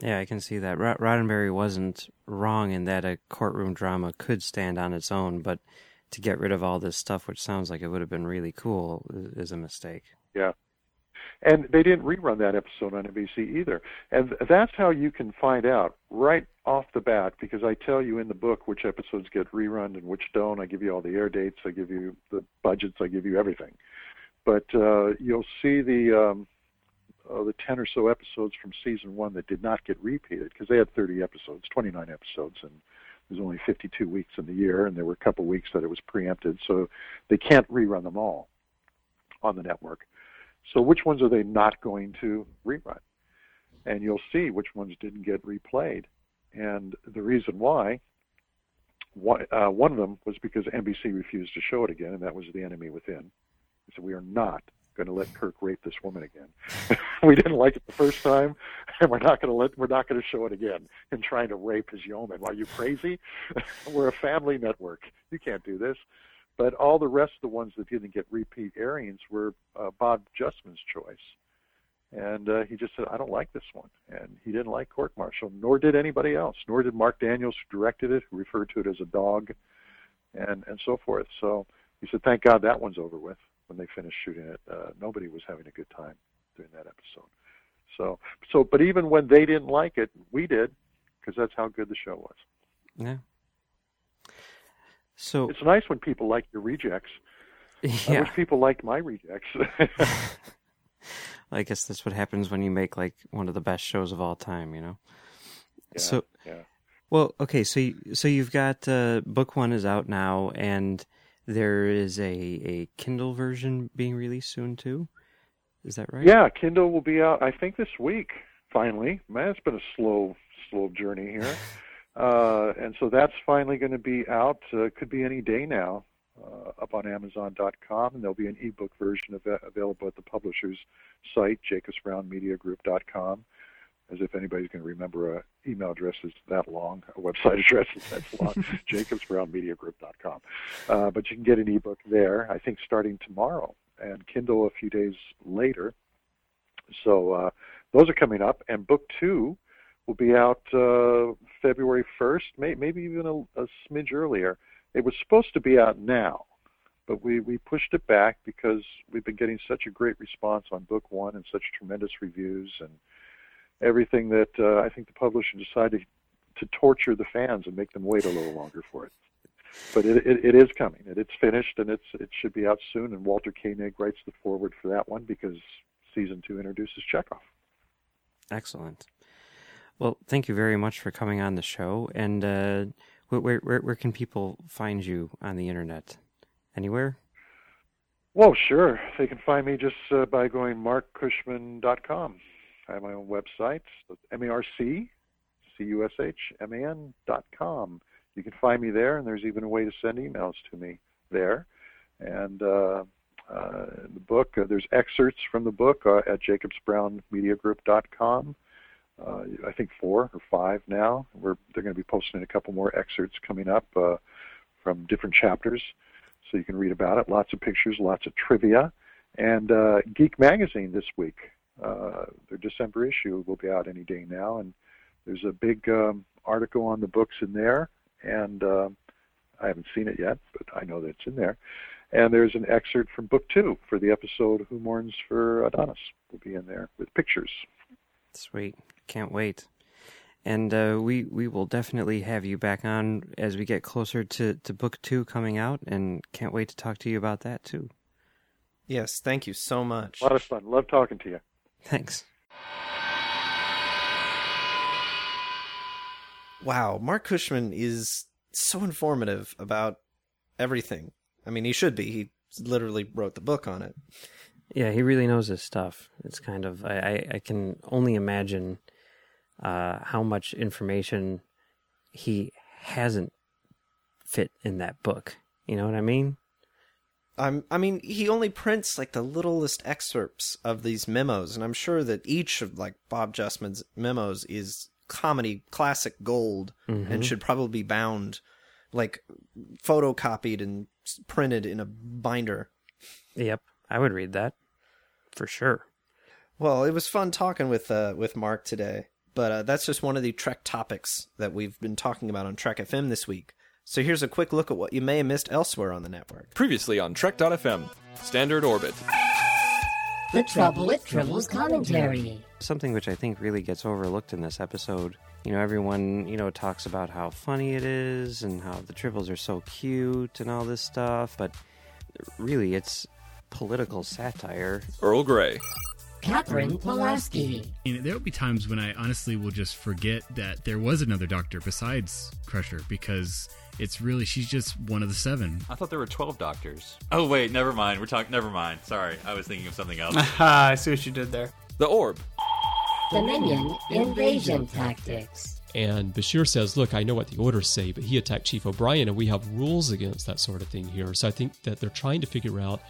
A: Yeah, I can see that. Roddenberry wasn't wrong in that a courtroom drama could stand on its own, but to get rid of all this stuff, which sounds like it would have been really cool, is a mistake.
G: Yeah. And they didn't rerun that episode on NBC either. And that's how you can find out right off the bat, because I tell you in the book which episodes get rerun and which don't. I give you all the air dates, I give you the budgets, I give you everything but uh, you'll see the um, uh, the ten or so episodes from season one that did not get repeated because they had 30 episodes, 29 episodes, and there's only 52 weeks in the year, and there were a couple weeks that it was preempted, so they can't rerun them all on the network. So which ones are they not going to rerun? And you'll see which ones didn't get replayed, and the reason why. One, uh, one of them was because NBC refused to show it again, and that was The Enemy Within he said, "We are not going to let Kirk rape this woman again. we didn't like it the first time, and we're not going to let we're not going to show it again. Him trying to rape his yeoman. Are you crazy? we're a family network. You can't do this." But all the rest of the ones that didn't get repeat airings were uh, Bob Justman's choice, and uh, he just said, "I don't like this one," and he didn't like Court Martial, nor did anybody else, nor did Marc Daniels, who directed it, who referred to it as a dog, and and so forth. So he said, "Thank God that one's over with." When they finished shooting it, uh, nobody was having a good time during that episode. So, so, but even when they didn't like it, we did, because that's how good the show was.
A: Yeah. So
G: it's nice when people like your rejects.
A: Yeah.
G: I wish people liked my rejects.
A: I guess that's what happens when you make like one of the best shows of all time, you know.
G: Yeah,
A: so,
G: yeah.
A: well, okay, so you, so you've got uh, book one is out now, and there is a a Kindle version being released soon too. Is that right?
G: Yeah, Kindle will be out. I think this week. Finally, man, it's been a slow, slow journey here, uh, and so that's finally going to be out. Uh, could be any day now. Uh, up on Amazon.com, and there'll be an ebook version av- available at the publisher's site, JacobsBrownMediaGroup.com. As if anybody's going to remember a email address is that long, a website address is that long, JacobsBrownMediaGroup.com. Uh, but you can get an ebook there. I think starting tomorrow, and Kindle a few days later. So uh, those are coming up, and book two will be out uh, February 1st, may, maybe even a, a smidge earlier. It was supposed to be out now, but we, we pushed it back because we've been getting such a great response on book one and such tremendous reviews and everything that uh, I think the publisher decided to torture the fans and make them wait a little longer for it. But it, it, it is coming. It, it's finished and it's it should be out soon. And Walter Koenig writes the foreword for that one because season two introduces Chekov.
A: Excellent. Well, thank you very much for coming on the show. And uh, where, where where can people find you on the internet? Anywhere?
G: Well, sure. They can find me just uh, by going marccushman.com. I have my own website, M-A-R-C, C-U-S-H, M-A-N dot com. You can find me there, and there's even a way to send emails to me there. And uh, uh, the book, uh, there's excerpts from the book uh, at jacobsbrownmediagroup.com. Uh, I think four or five now. We're, they're going to be posting a couple more excerpts coming up uh, from different chapters, so you can read about it. Lots of pictures, lots of trivia, and uh, Geek Magazine this week. Uh, their December issue will be out any day now, and there's a big um, article on the books in there, and uh, I haven't seen it yet, but I know that it's in there. And there's an excerpt from book two for the episode "Who Mourns for Adonis." Will be in there with pictures.
A: Sweet. Can't wait. And uh, we we will definitely have you back on as we get closer to, to book two coming out, and can't wait to talk to you about that too.
F: Yes, thank you so much.
G: A lot of fun. Love talking to you.
A: Thanks.
F: Wow, Marc Cushman is so informative about everything. I mean, he should be. He literally wrote the book on it.
A: Yeah, he really knows his stuff. It's kind of I, I, I can only imagine uh, how much information he hasn't fit in that book. You know what I mean?
F: I'm, I mean, he only prints like the littlest excerpts of these memos, and I'm sure that each of like Bob Justman's memos is comedy classic gold
A: Mhm.
F: and should probably be bound, like photocopied and printed in a binder.
A: Yep, I would read that for sure.
F: Well, it was fun talking with uh, with Marc today, but uh, that's just one of the Trek topics that we've been talking about on Trek FM this week. So here's a quick look at what you may have missed elsewhere on the network.
H: Previously on Trek.fm, Standard Orbit.
D: The Trouble with Tribbles commentary.
A: Something which I think really gets overlooked in this episode. You know, everyone, you know, talks about how funny it is and how the tribbles are so cute and all this stuff, but really it's political satire.
H: Earl Grey.
D: Katherine Pulaski.
I: You know, there will be times when I honestly will just forget that there was another doctor besides Crusher because it's really she's just one of the seven.
J: I thought there were 12 doctors. Oh, wait, never mind. We're talking, never mind. Sorry, I was thinking of something else.
K: Ah, I see what you did there.
H: The Orb.
D: Dominion invasion tactics.
L: And Bashir says, Look, I know what the orders say, but he attacked Chief O'Brien, and we have rules against that sort of thing here. So I think that they're trying to figure out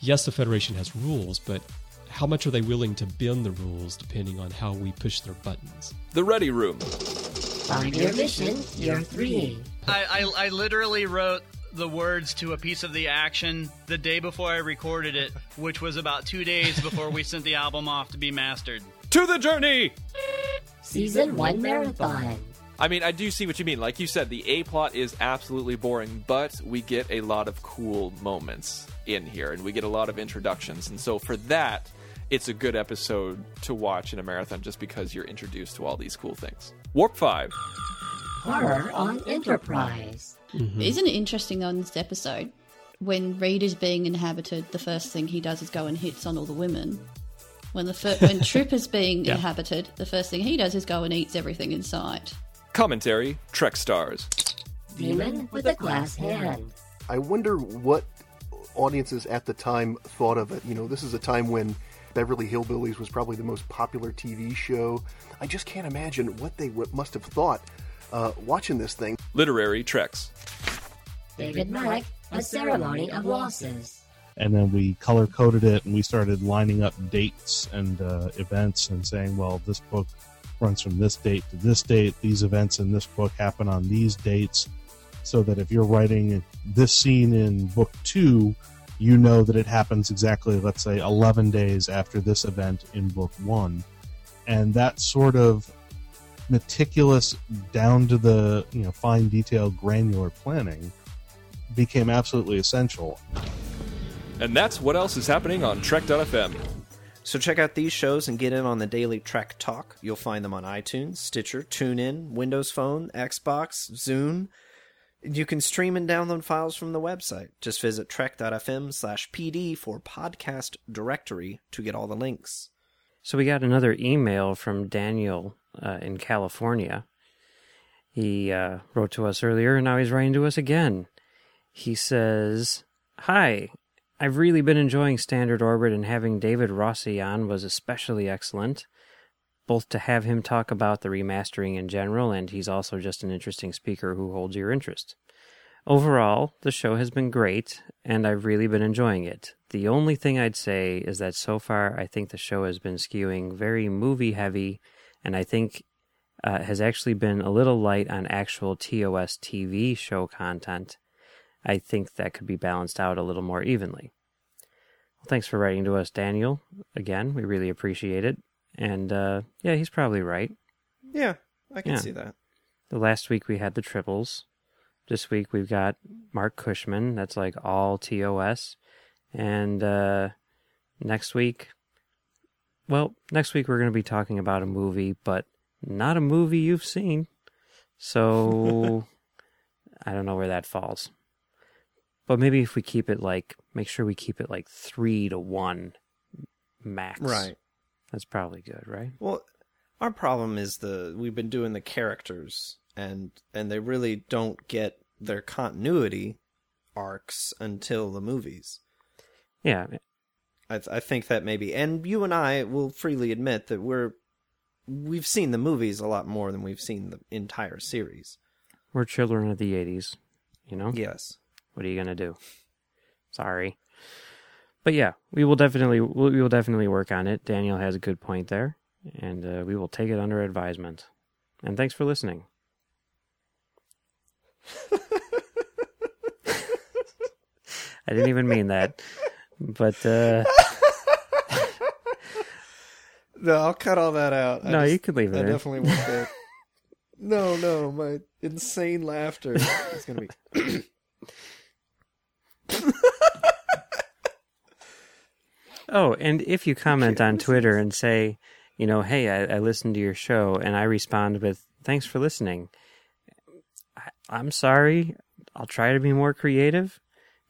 L: yes, the Federation has rules, but how much are they willing to bend the rules depending on how we push their buttons?
H: The Ready Room.
D: Five Year Mission, year three.
M: I, I, I literally wrote
K: the words to a piece of the action the day before I recorded it, which was about two days before we sent the album off to be mastered.
H: To the journey!
D: Season 1 Marathon.
H: I mean, I do see what you mean. Like you said, the A plot is absolutely boring, but we get a lot of cool moments in here, and we get a lot of introductions. And so for that, it's a good episode to watch in a marathon just because you're introduced to all these cool things. Warp 5.
D: Horror on Enterprise.
M: Isn't it interesting though in this episode when Reed is being inhabited, the first thing he does is go and hits on all the women. When the fir- when Trip is being
H: Yeah.
M: inhabited, the first thing he does is go and eats everything in sight.
H: Commentary Trek Stars.
D: Demon with a glass hand.
N: I wonder what audiences at the time thought of it. You know, this is a time when Beverly Hillbillies was probably the most popular TV show. I just can't imagine what they w- must have thought uh, watching this thing.
H: Literary Treks.
D: David Mack, A Ceremony of Losses.
O: and then we color coded it and we started lining up dates and uh, events and saying well this book runs from this date to this date these events in this book happen on these dates so that if you're writing this scene in book two you know that it happens exactly let's say 11 days after this event in book one and that sort of meticulous down to the you know fine detail granular planning became absolutely essential
H: And that's what else is happening on Trek.fm.
F: So check out these shows and get in on the daily Trek Talk. You'll find them on iTunes, Stitcher, TuneIn, Windows Phone, Xbox, Zune. You can stream and download files from the website. Just visit trek.fm slash pd for podcast directory to get all the links.
A: So we got another email from Daniel uh, in California. He uh, wrote to us earlier, and now he's writing to us again. He says, "Hi, I've really been enjoying Standard Orbit, and having David Rossi on was especially excellent. Both to have him talk about the remastering in general, and he's also just an interesting speaker who holds your interest." Overall, the show has been great, and I've really been enjoying it. The only thing I'd say is that so far, I think the show has been skewing very movie heavy, and I think uh, has actually been a little light on actual TOS TV show content. I think that could be balanced out a little more evenly. Well, thanks for writing to us, Daniel. Again, we really appreciate it. And uh, yeah, he's probably right.
F: Yeah, I can
A: Yeah.
F: see that.
A: The last week we had the tribbles. This week we've got Marc Cushman. That's like all TOS. And uh, next week, well, next week we're going to be talking about a movie, but not a movie you've seen. So I don't know where that falls. But maybe if we keep it like, make sure we keep it like three to one max.
F: Right.
A: That's probably good, right?
F: Well, our problem is the we've been doing the characters and and they really don't get their continuity arcs until the movies.
A: Yeah.
F: I th- I think that maybe and you and I will freely admit that we're we've seen the movies a lot more than we've seen the entire series.
A: We're children of the 80s, you know?
F: Yes.
A: What are you going to do? Sorry. But yeah, we will definitely we will definitely work on it. Daniel has a good point there, and uh, we will take it under advisement. And thanks for listening. I didn't even mean that. But uh
F: No, I'll cut all that out. I
A: No,
F: just-
A: you can leave it
F: I
A: in.
F: definitely won't. it. no, no, my insane laughter is going to be.
A: Oh, and if you comment on Twitter and say, you know, hey, I, I listened to your show, and I respond with, thanks for listening. I, I'm sorry. I'll try to be more creative.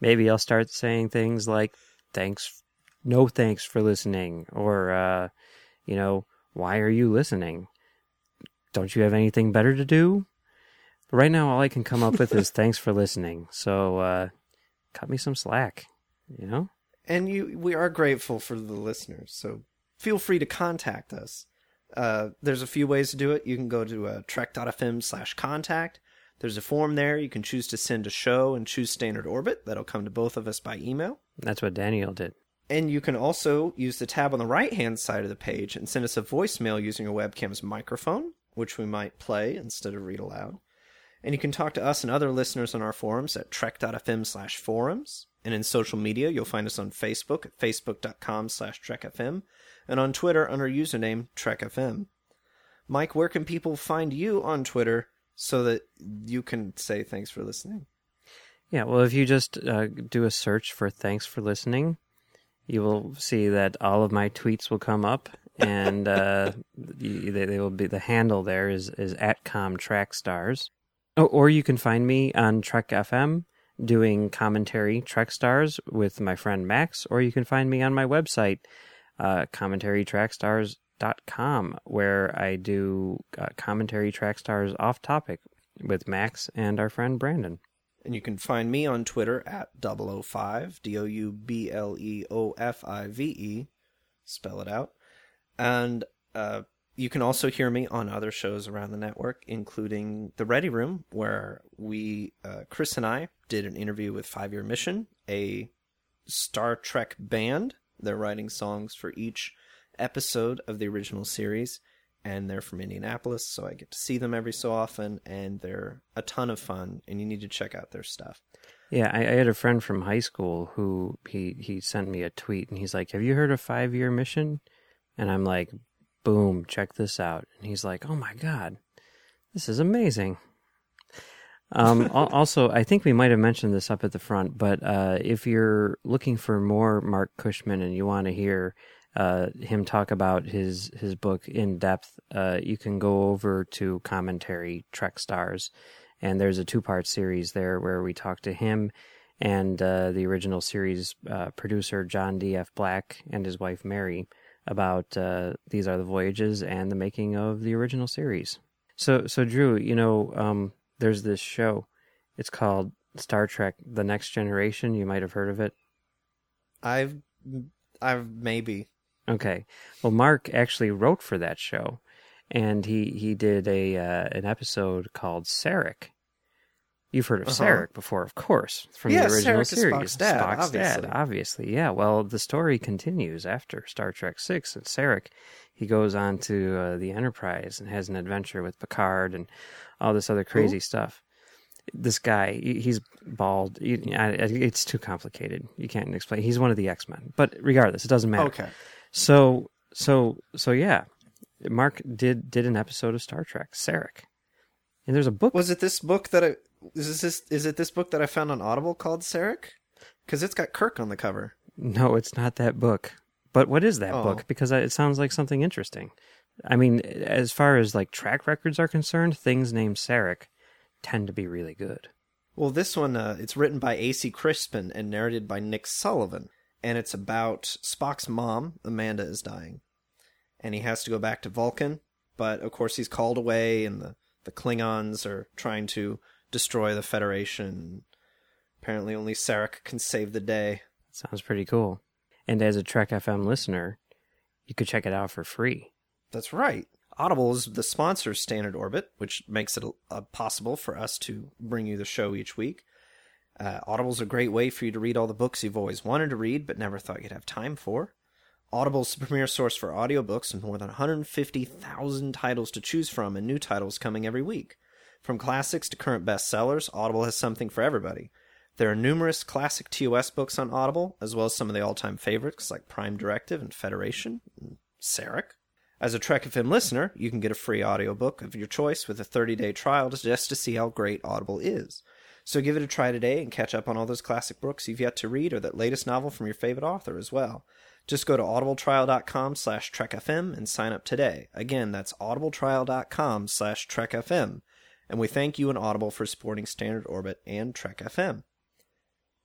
A: Maybe I'll start saying things like, thanks, no thanks for listening, or, uh, you know, why are you listening? Don't you have anything better to do? But right now, all I can come up with is thanks for listening. So, uh, cut me some slack, you know?
F: and you we are grateful for the listeners so feel free to contact us uh, there's a few ways to do it you can go to uh, trek.fm slash contact there's a form there you can choose to send a show and choose standard orbit that'll come to both of us by email
A: That's what Daniel did.
F: and you can also use the tab on the right hand side of the page and send us a voicemail using your webcam's microphone which we might play instead of read aloud And you can talk to us and other listeners on our forums at trek.fm slash forums. And in social media, you'll find us on Facebook at facebook.com slash trekfm and on Twitter under username trekfm. Mike, where can people find you on Twitter so that you can say thanks for listening?
A: Yeah, well, if you just uh, do a search for "Thanks for listening," you will see that all of my tweets will come up, and uh, they, they will be the handle there is is at comtrackstars. Oh, or you can find me on Trek FM doing commentary Trek Stars with my friend Max, or you can find me on my website, uh, commentarytrackstars.com, where I do uh, commentary Track Stars off topic with Max and our friend Brandon.
F: And you can find me on Twitter at 005, D O U B L E O F I V E. Spell it out. And uh, you can also hear me on other shows around the network, including The Ready Room, where we, uh, Chris and I, did an interview with Five Year Mission, a Star Trek band. They're writing songs for each episode of the original series and they're from Indianapolis, so I get to see them every so often, and they're a ton of fun, and you need to check out their stuff.
A: Yeah, I, I had a friend from high school who he he sent me a tweet, and he's like, "Have you heard of Five Year Mission?" And I'm like, "Boom, check this out!" And he's like, "Oh my god, this is amazing." Um, also, I think we might have mentioned this up at the front, but uh, if you're looking for more Marc Cushman and you want to hear uh, him talk about his his book in depth, uh, you can go over to commentary Trek Stars, and there's a two part series there where we talk to him and uh, the original series uh, producer John D. F. Black and his wife Mary about uh, these are the voyages and the making of the original series. So so Drew, you know, um, there's this show. It's called Star Trek: The Next Generation. You might have heard of it.
F: I've I've maybe
A: Okay. Well, Marc actually wrote for that show, and he he did a uh, an episode called Sarek. You've heard of
F: Uh-huh.
A: Sarek before, of course, from
F: Yeah,
A: the original
F: Sarek
A: series.
F: Spock's dad, obviously.
A: obviously. Yeah. Well, the story continues after Star Trek Six, and Sarek he goes on to uh, the Enterprise and has an adventure with Picard and all this other crazy stuff. This guy, he's bald. You- I- I- It's too complicated. You can't explain. He's one of the X Men, but regardless, it doesn't matter.
F: Okay.
A: So so so yeah, Marc did did an episode of Star Trek, Sarek, and there's a book.
F: Was it this book that I is this is it this book that I found on Audible called Sarek? Because it's got Kirk on the cover.
A: No, it's not that book. But what is that
F: Oh.
A: book? Because it sounds like something interesting. I mean, as far as like track records are concerned, things named Sarek tend to be really good.
F: Well, this one uh, it's written by A.C. Crispin and narrated by Nick Sullivan, and it's about Spock's mom, Amanda, is dying, and he has to go back to Vulcan, but of course he's called away, and the the Klingons are trying to destroy the Federation. Apparently, only Sarek can save the day.
A: Sounds pretty cool. And as a Trek FM listener, you could check it out for free.
F: That's right. Audible is the sponsor of Standard Orbit, which makes it uh, possible for us to bring you the show each week. Uh, Audible's a great way for you to read all the books you've always wanted to read but never thought you'd have time for. Audible's the premier source for audiobooks with more than 150,000 titles to choose from and new titles coming every week. From classics to current bestsellers, Audible has something for everybody. There are numerous classic TOS books on Audible, as well as some of the all time favorites like Prime Directive and Federation and Sarek. As a Trek FM listener, you can get a free audiobook of your choice with a 30 day trial just to see how great Audible is. So give it a try today and catch up on all those classic books you've yet to read or that latest novel from your favorite author as well. Just go to audibletrial.com slash trekfm and sign up today. Again, that's audibletrial.com slash trekfm. And we thank you and Audible for supporting Standard Orbit and Trek FM.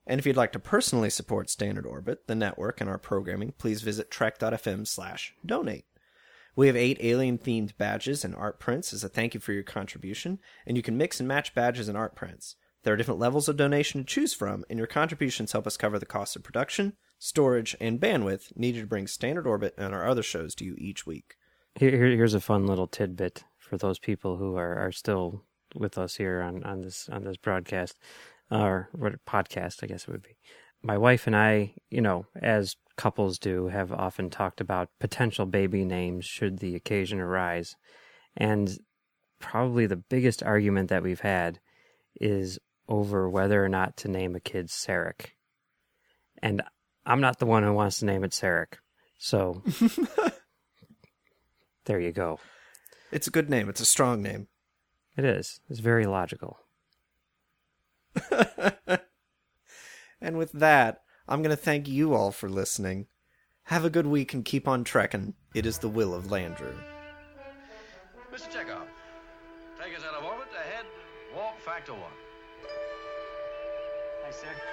F: And if you'd like to personally support Standard Orbit, the network, and our programming, please visit trek.fm slash donate. We have eight alien themed badges and art prints as a thank you for your contribution, and you can mix and match badges and art prints. There are different levels of donation to choose from, and your contributions help us cover the cost of production, storage, and bandwidth needed to bring Standard Orbit and our other shows to you each week.
A: Here, here- here's a fun little tidbit for those people who are, are still with us here on, on this on this broadcast or what podcast I guess it would be. My wife and I, you know, as couples do, have often talked about potential baby names should the occasion arise. And probably the biggest argument that we've had is over whether or not to name a kid Sarek. And I'm not the one who wants to name it Sarek. So there you go.
F: It's a good name. It's a strong name.
A: It is. It's very logical.
F: And with that, I'm going to thank you all for listening. Have a good week and keep on trekking. It is the will of Landru.
C: Mr. Chekov, take us out of orbit ahead, warp factor one.
B: Hi, sir.